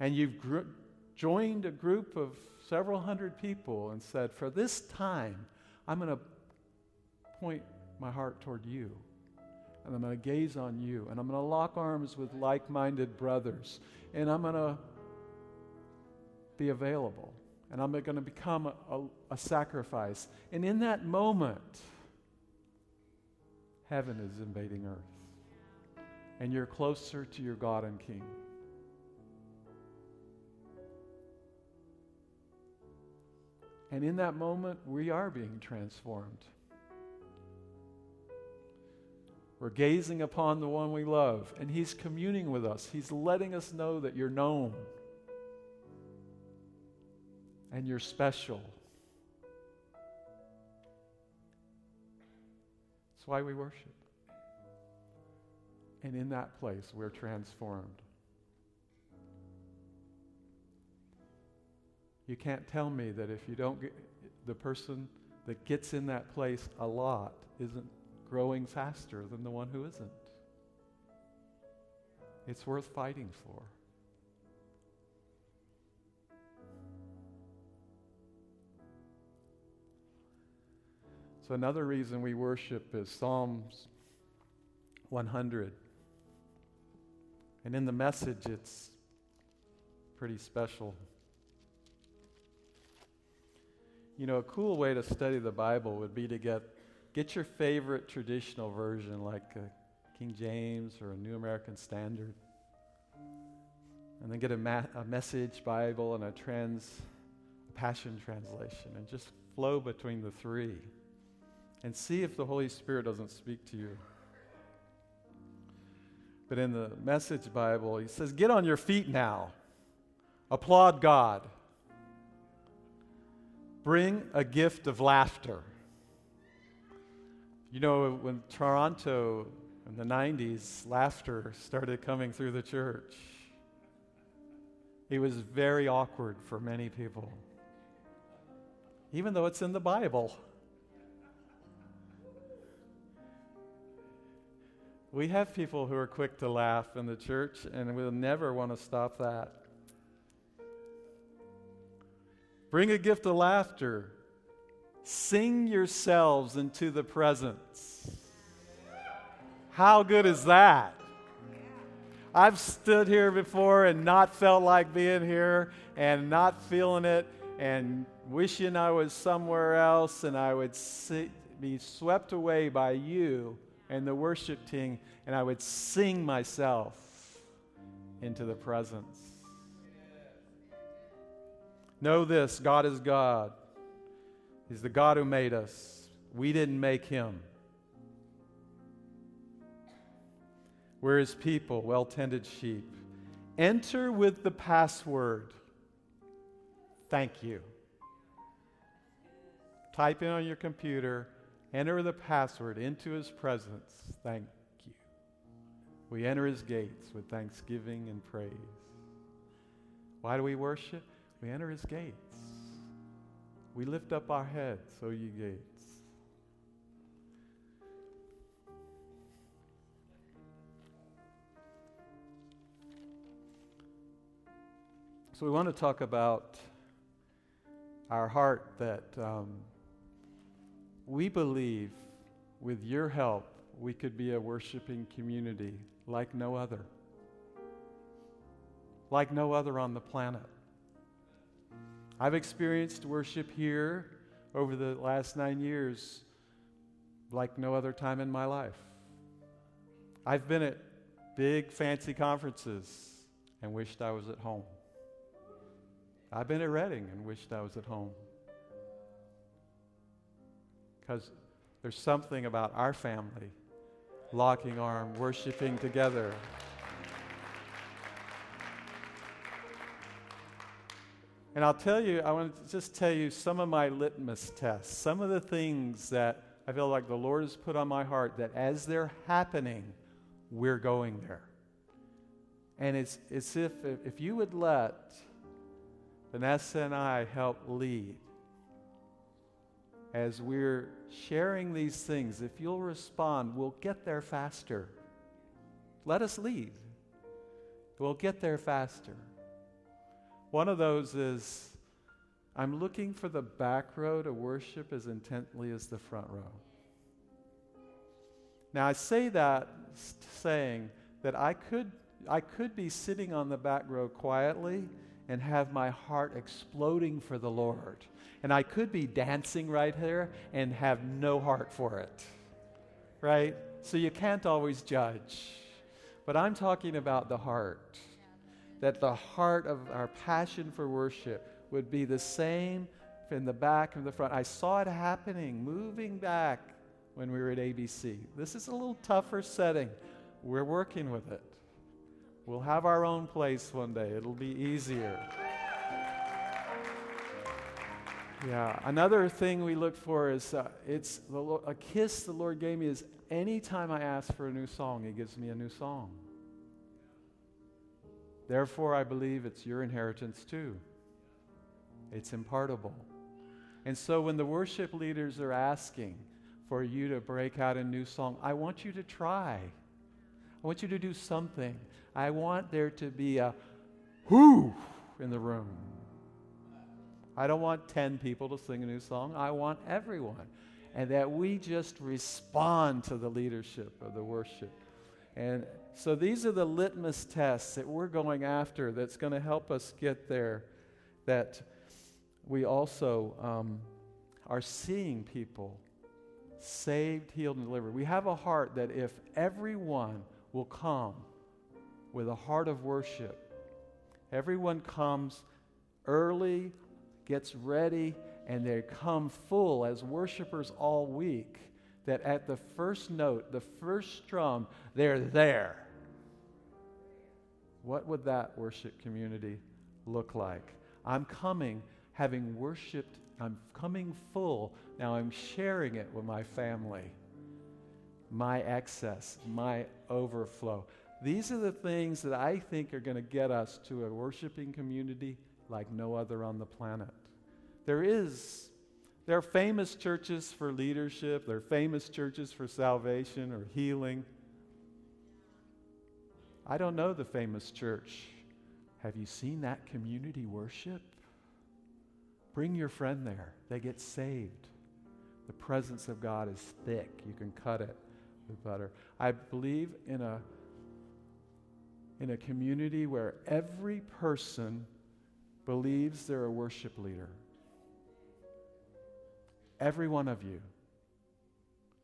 And you've gr- joined a group of several hundred people and said, For this time, I'm going to point my heart toward you. And I'm going to gaze on you. And I'm going to lock arms with like minded brothers. And I'm going to be available. And I'm going to become a, a, a sacrifice. And in that moment, heaven is invading earth. And you're closer to your God and King. And in that moment, we are being transformed. We're gazing upon the one we love, and He's communing with us. He's letting us know that you're known and you're special. Why we worship. And in that place, we're transformed. You can't tell me that if you don't get the person that gets in that place a lot isn't growing faster than the one who isn't. It's worth fighting for. So, another reason we worship is Psalms 100. And in the message, it's pretty special. You know, a cool way to study the Bible would be to get, get your favorite traditional version, like King James or a New American Standard, and then get a, ma- a message Bible and a trans, Passion Translation, and just flow between the three and see if the Holy Spirit doesn't speak to you. But in the Message Bible, he says, Get on your feet now, applaud God. Bring a gift of laughter. You know, when Toronto in the 90s, laughter started coming through the church, it was very awkward for many people, even though it's in the Bible. We have people who are quick to laugh in the church, and we'll never want to stop that. Bring a gift of laughter. Sing yourselves into the presence. How good is that? I've stood here before and not felt like being here and not feeling it and wishing I was somewhere else and I would see, be swept away by you and the worship team and I would sing myself into the presence. Know this God is God. He's the God who made us. We didn't make him. We're his people, well tended sheep. Enter with the password. Thank you. Type in on your computer, enter the password into his presence. Thank you. We enter his gates with thanksgiving and praise. Why do we worship? We enter his gates. We lift up our heads, O ye gates. So, we want to talk about our heart that um, we believe with your help we could be a worshiping community like no other, like no other on the planet. I've experienced worship here over the last nine years like no other time in my life. I've been at big, fancy conferences and wished I was at home. I've been at Redding and wished I was at home. Because there's something about our family locking arm, worshiping together. And I'll tell you, I want to just tell you some of my litmus tests, some of the things that I feel like the Lord has put on my heart that as they're happening, we're going there. And it's, it's if, if you would let Vanessa and I help lead as we're sharing these things, if you'll respond, we'll get there faster. Let us lead. We'll get there faster. One of those is I'm looking for the back row to worship as intently as the front row. Now, I say that saying that I could, I could be sitting on the back row quietly and have my heart exploding for the Lord. And I could be dancing right here and have no heart for it. Right? So you can't always judge. But I'm talking about the heart. That the heart of our passion for worship would be the same in the back and the front. I saw it happening, moving back when we were at ABC. This is a little tougher setting. We're working with it. We'll have our own place one day, it'll be easier. Yeah, another thing we look for is uh, it's the, a kiss the Lord gave me is anytime I ask for a new song, He gives me a new song. Therefore, I believe it's your inheritance too. It's impartable. And so when the worship leaders are asking, for you to break out a new song. I want you to try. I want you to do something. I want there to be a whoo in the room. I don't want 10 people to sing a new song. I want everyone. And that we just respond to the leadership of the worship. And so these are the litmus tests that we're going after that's going to help us get there. That we also um, are seeing people saved, healed, and delivered. We have a heart that if everyone will come with a heart of worship, everyone comes early, gets ready, and they come full as worshipers all week, that at the first note, the first strum, they're there. What would that worship community look like? I'm coming having worshiped I'm coming full. Now I'm sharing it with my family. My excess, my overflow. These are the things that I think are going to get us to a worshiping community like no other on the planet. There is there are famous churches for leadership, there are famous churches for salvation or healing. I don't know the famous church. Have you seen that community worship? Bring your friend there. They get saved. The presence of God is thick. You can cut it with butter. I believe in a in a community where every person believes they're a worship leader. Every one of you.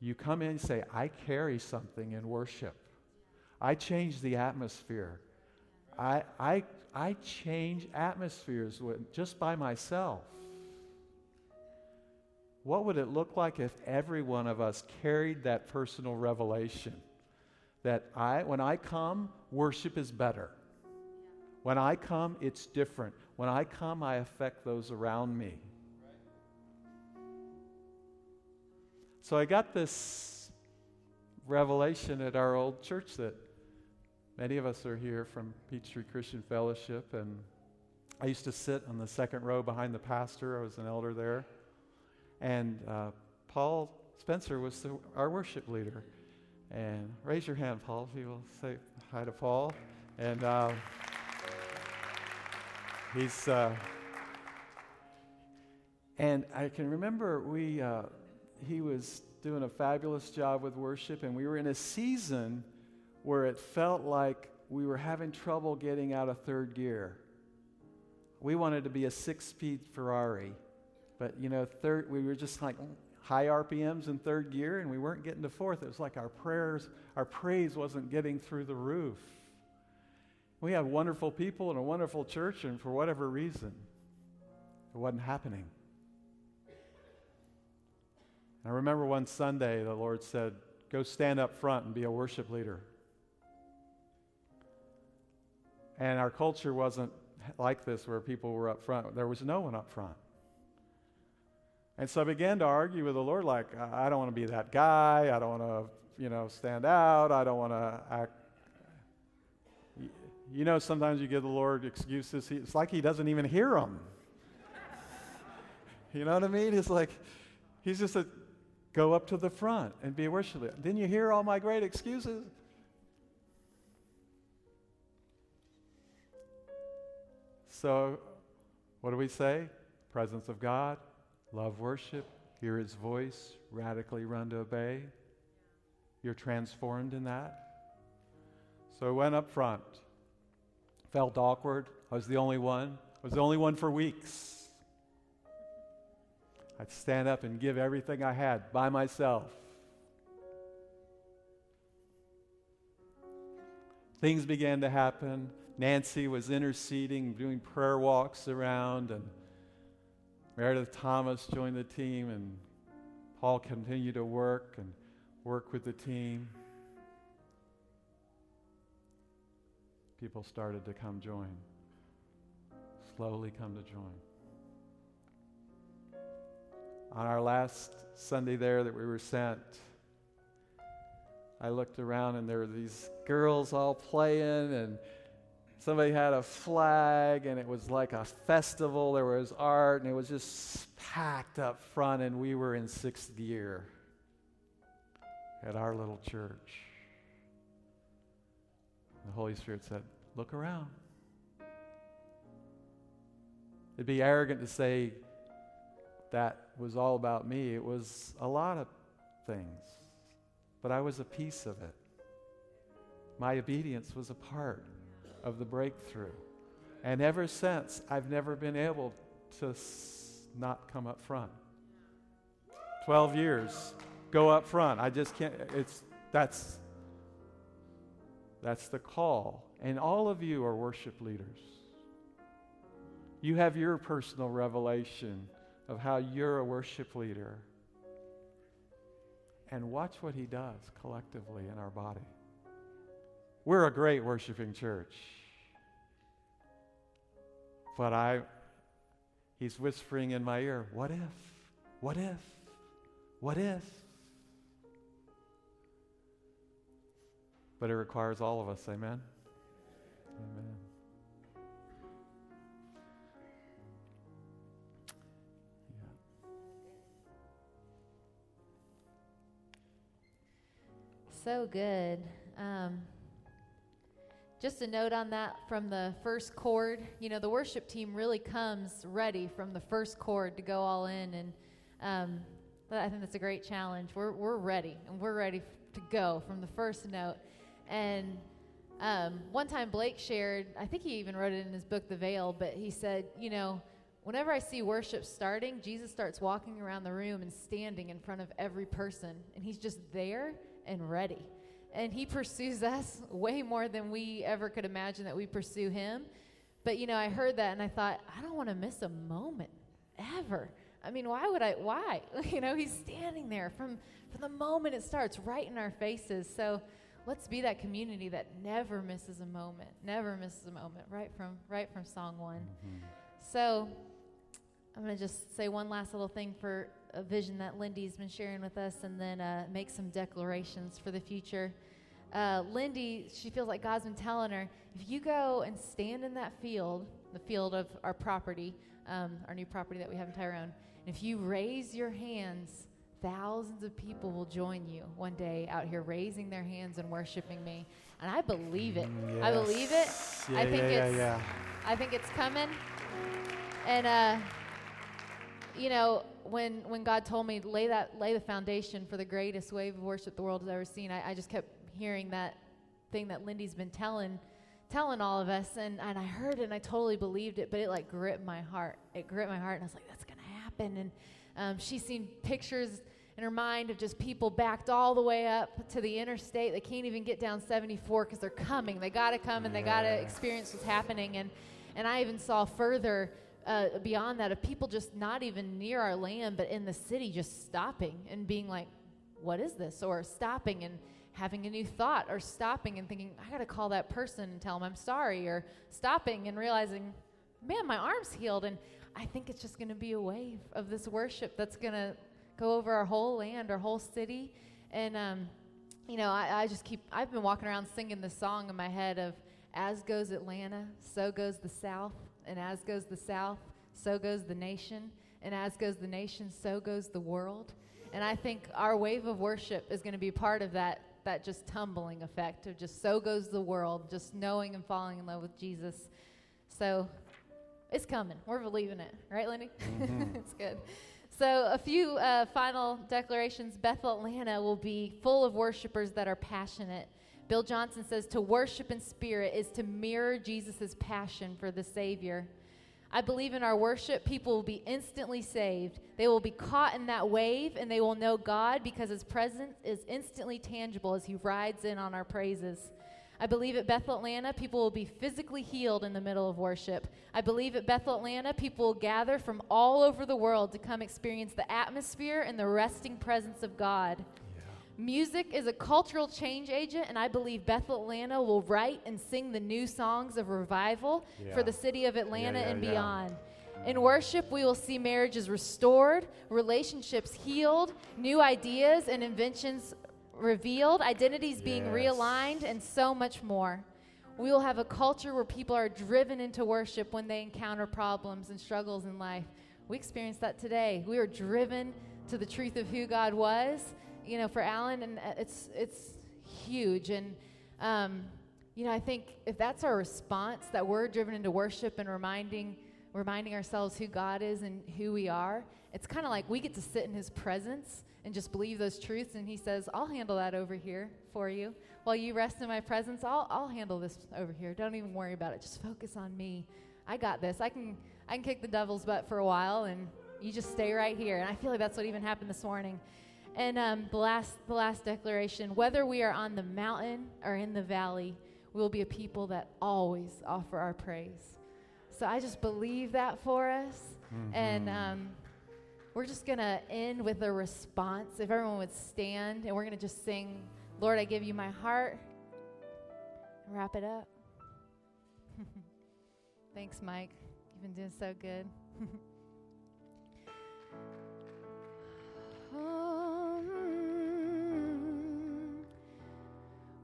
You come in and say, I carry something in worship. I change the atmosphere. I, I, I change atmospheres with, just by myself. What would it look like if every one of us carried that personal revelation? That I, when I come, worship is better. When I come, it's different. When I come, I affect those around me. So I got this revelation at our old church that many of us are here from Peachtree Christian Fellowship, and I used to sit on the second row behind the pastor. I was an elder there. And uh, Paul Spencer was the, our worship leader. And raise your hand, Paul, if you will say hi to Paul. And uh, he's, uh, and I can remember we, uh, he was doing a fabulous job with worship, and we were in a season where it felt like we were having trouble getting out of third gear. We wanted to be a six speed Ferrari. But, you know, third, we were just like high RPMs in third gear and we weren't getting to fourth. It was like our prayers, our praise wasn't getting through the roof. We have wonderful people and a wonderful church, and for whatever reason, it wasn't happening. I remember one Sunday the Lord said, Go stand up front and be a worship leader. And our culture wasn't like this where people were up front. There was no one up front. And so I began to argue with the Lord, like, I don't want to be that guy. I don't want to, you know, stand out. I don't want to act. You know, sometimes you give the Lord excuses. It's like He doesn't even hear them. [laughs] you know what I mean? It's like He's just a go up to the front and be a worship leader. Then you hear all my great excuses. So What do we say? Presence of God, love worship, hear his voice, radically run to obey. You're transformed in that. So I went up front. Felt awkward. I was the only one. I was the only one for weeks. I'd stand up and give everything I had by myself. Things began to happen. Nancy was interceding, doing prayer walks around, and Meredith Thomas joined the team, and Paul continued to work and work with the team. People started to come join, slowly come to join. On our last Sunday there that we were sent, I looked around and there were these girls all playing and somebody had a flag and it was like a festival there was art and it was just packed up front and we were in sixth gear at our little church the holy spirit said look around it'd be arrogant to say that was all about me it was a lot of things but i was a piece of it my obedience was a part of the breakthrough. And ever since, I've never been able to s- not come up front. 12 years, go up front. I just can't, it's, that's, that's the call. And all of you are worship leaders. You have your personal revelation of how you're a worship leader. And watch what he does collectively in our body. We're a great worshiping church. But I, he's whispering in my ear, what if? What if? What if? But it requires all of us, amen? Amen. Yeah. So good. Um, just a note on that from the first chord. You know, the worship team really comes ready from the first chord to go all in, and um, I think that's a great challenge. We're we're ready, and we're ready to go from the first note. And um, one time Blake shared, I think he even wrote it in his book, The Veil, but he said, you know, whenever I see worship starting, Jesus starts walking around the room and standing in front of every person, and he's just there and ready and he [laughs] pursues us way more than we ever could imagine that we pursue him. But you know, I heard that and I thought, I don't want to miss a moment ever. I mean, why would I? Why? [laughs] you know, he's standing there from from the moment it starts, right in our faces. So let's be that community that never misses a moment, never misses a moment, right from right from song one. Mm-hmm. So I'm gonna just say one last little thing for a vision that Lindy's been sharing with us, and then uh, make some declarations for the future. Uh, Lindy, she feels like God's been telling her, if you go and stand in that field, the field of our property, um, our new property that we have in Tyrone, and if you raise your hands, thousands of people will join you one day out here raising their hands and worshiping me. And I believe it. Mm, yes. I believe it. Yeah, I think yeah, it's yeah, yeah. I think it's coming. And uh, you know, when when God told me lay that lay the foundation for the greatest wave of worship the world has ever seen, I, I just kept hearing that thing that Lindy's been telling telling all of us and, and I heard it and I totally believed it, but it like gripped my heart. It gripped my heart and I was like, that's gonna happen. And um, she's seen pictures in her mind of just people backed all the way up to the interstate. They can't even get down 74 because they're coming. They got to come and they got to experience what's happening. And, and I even saw further uh, beyond that of people just not even near our land, but in the city just stopping and being like, what is this? Or stopping and having a new thought or stopping and thinking, I got to call that person and tell them I'm sorry, or stopping and realizing, man, my arm's healed. And I think it's just going to be a wave of this worship that's going to go over our whole land, our whole city. And, um, you know, I, I just keep, I've been walking around singing this song in my head of, as goes Atlanta, so goes the South. And as goes the South, so goes the nation. And as goes the nation, so goes the world. And I think our wave of worship is going to be part of that that just tumbling effect of just so goes the world, just knowing and falling in love with Jesus. So It's coming. We're believing it. Right, Lindy? Mm-hmm. [laughs] it's good. So, a few uh, final declarations. Bethel Atlanta will be full of worshipers that are passionate. Bill Johnson says to worship in spirit is to mirror Jesus' passion for the Savior. I believe in our worship, people will be instantly saved. They will be caught in that wave and they will know God because His presence is instantly tangible as He rides in on our praises. I believe at Bethel Atlanta, people will be physically healed in the middle of worship. I believe at Bethel Atlanta, people will gather from all over the world to come experience the atmosphere and the resting presence of God. Music is a cultural change agent, and I believe Bethel Atlanta will write and sing the new songs of revival yeah. for the city of Atlanta yeah, yeah, and beyond. In worship, we will see marriages restored, relationships healed, new ideas and inventions revealed, identities yes. being realigned, and so much more. We will have a culture where people are driven into worship when they encounter problems and struggles in life. We experienced that today. We were driven to the truth of who God was you know, for Alan, and uh, it's it's huge. And um, you know, I think if that's our response, that we're driven into worship and reminding reminding ourselves who God is and who we are, it's kind of like we get to sit in His presence and just believe those truths. And He says, "I'll handle that over here for you." While you rest in my presence, I'll, I'll handle this over here. Don't even worry about it. Just focus on me. I got this. I can I can kick the devil's butt for a while, and you just stay right here. And I feel like that's what even happened this morning. And um, the last, the last declaration: whether we are on the mountain or in the valley, we will be a people that always offer our praise. So I just believe that for us, mm-hmm. and um, we're just gonna end with a response. If everyone would stand, and we're gonna just sing, "Lord, I give you my heart." Wrap it up. [laughs] Thanks, Mike. You've been doing so good. [laughs] Um,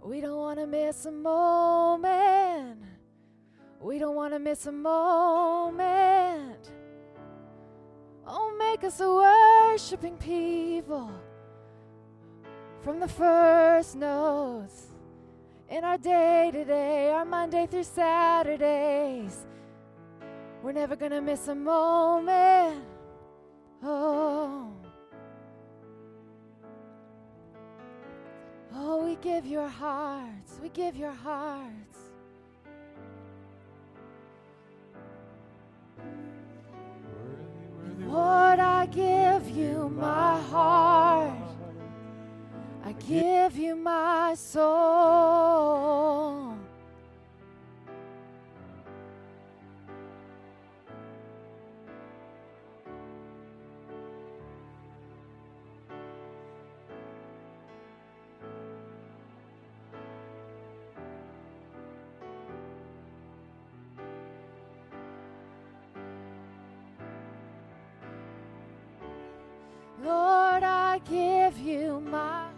we don't want to miss a moment. We don't want to miss a moment. Oh, make us a worshiping people from the first notes in our day to day, our Monday through Saturdays. We're never going to miss a moment. Oh. Oh, we give your hearts. We give your hearts. Lord, I give you my heart. I give you my soul. You my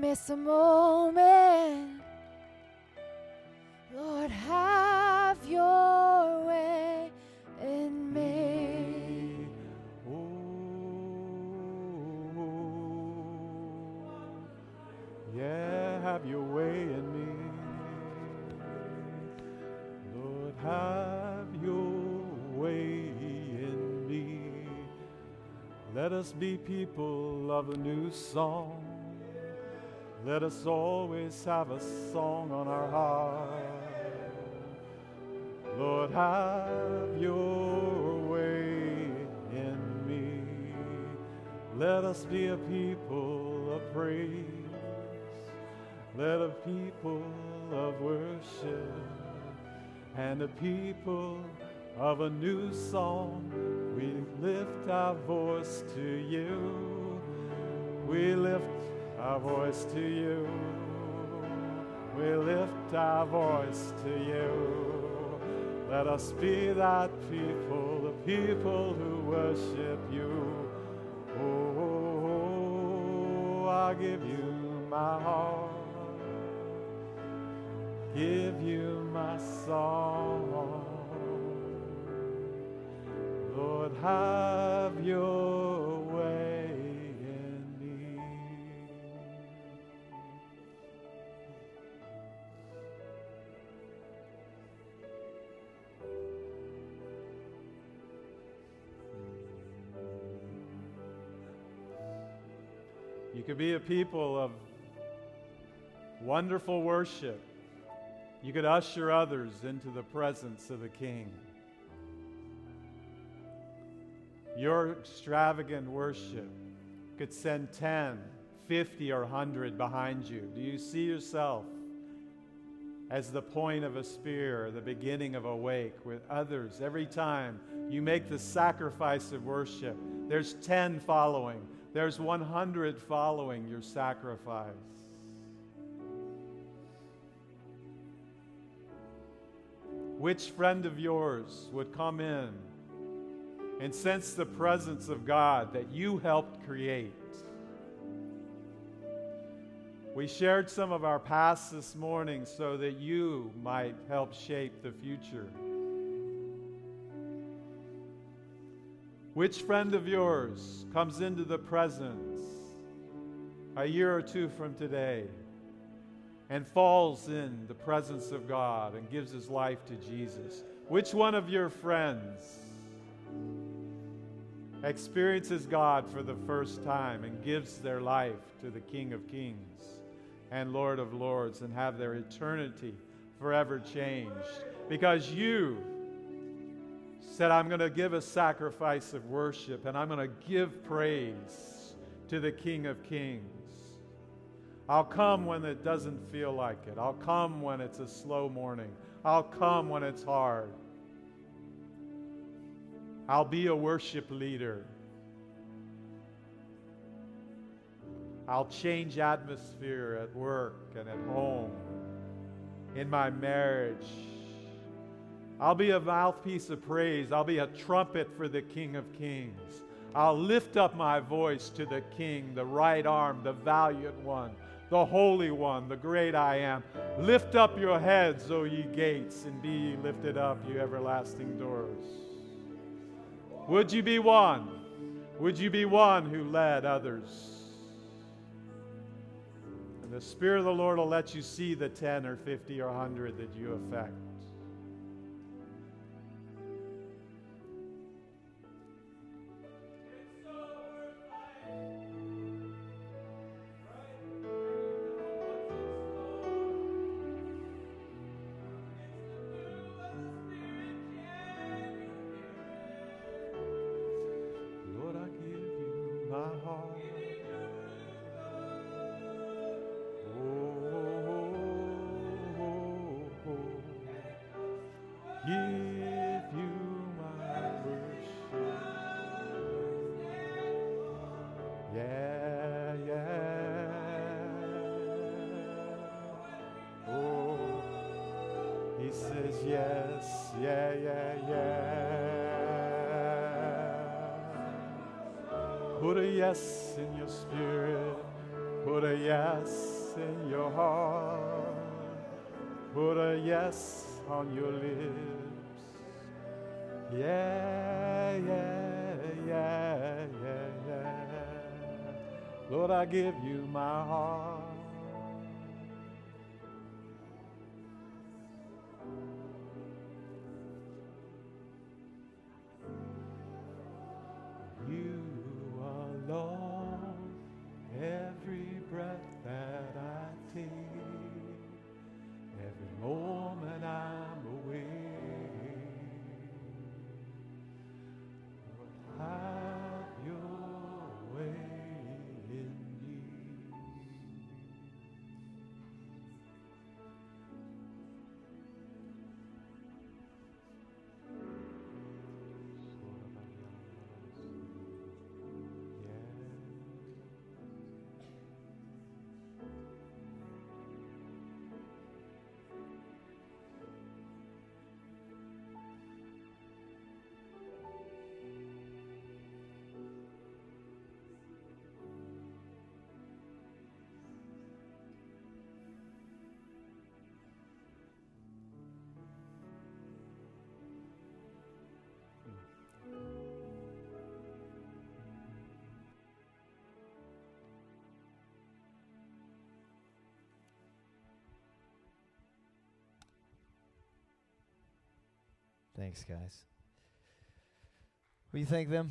miss a moment. Lord, have your way in me. Oh, yeah, have your way in me. Lord, have your way in me. Let us be people of a new song. Let us always have a song on our heart. Lord, have your way in me. Let us be a people of praise. Let a people of worship and a people of a new song. We lift our voice to you. We lift our voice to you. We lift our voice to you. Let us be that people, the people who worship you. Oh, I give you my heart give you my song. Lord, have your could be a people of wonderful worship. You could usher others into the presence of the King. Your extravagant worship could send 10, 50, or 100 behind you. Do you see yourself as the point of a spear, the beginning of a wake with others? Every time you make the sacrifice of worship, there's 10 following, there's 100 following your sacrifice. Which friend of yours would come in and sense the presence of God that you helped create? We shared some of our past this morning so that you might help shape the future. Which friend of yours comes into the presence a year or two from today and falls in the presence of God and gives his life to Jesus? Which one of your friends experiences God for the first time and gives their life to the King of Kings and Lord of Lords and have their eternity forever changed? Because you said, I'm going to give a sacrifice of worship and I'm going to give praise to the King of Kings. I'll come when it doesn't feel like it. I'll come when it's a slow morning. I'll come when it's hard. I'll be a worship leader. I'll change atmosphere at work and at home, in my marriage. I'll be a mouthpiece of praise. I'll be a trumpet for the King of Kings. I'll lift up my voice to the King, the right arm, the valiant one, the Holy One, the great I am. Lift up your heads, O ye gates, and be ye lifted up, you everlasting doors. Would you be one? Would you be one who led others? And the Spirit of the Lord will let you see the 10 or 50 or 100 that you affect. Says yes, yeah, yeah, yeah. Put a yes in your spirit. Put a yes in your heart. Put a yes on your lips. Yeah, yeah, yeah, yeah, yeah. Lord, I give you my heart. Thanks, guys. Will you thank them?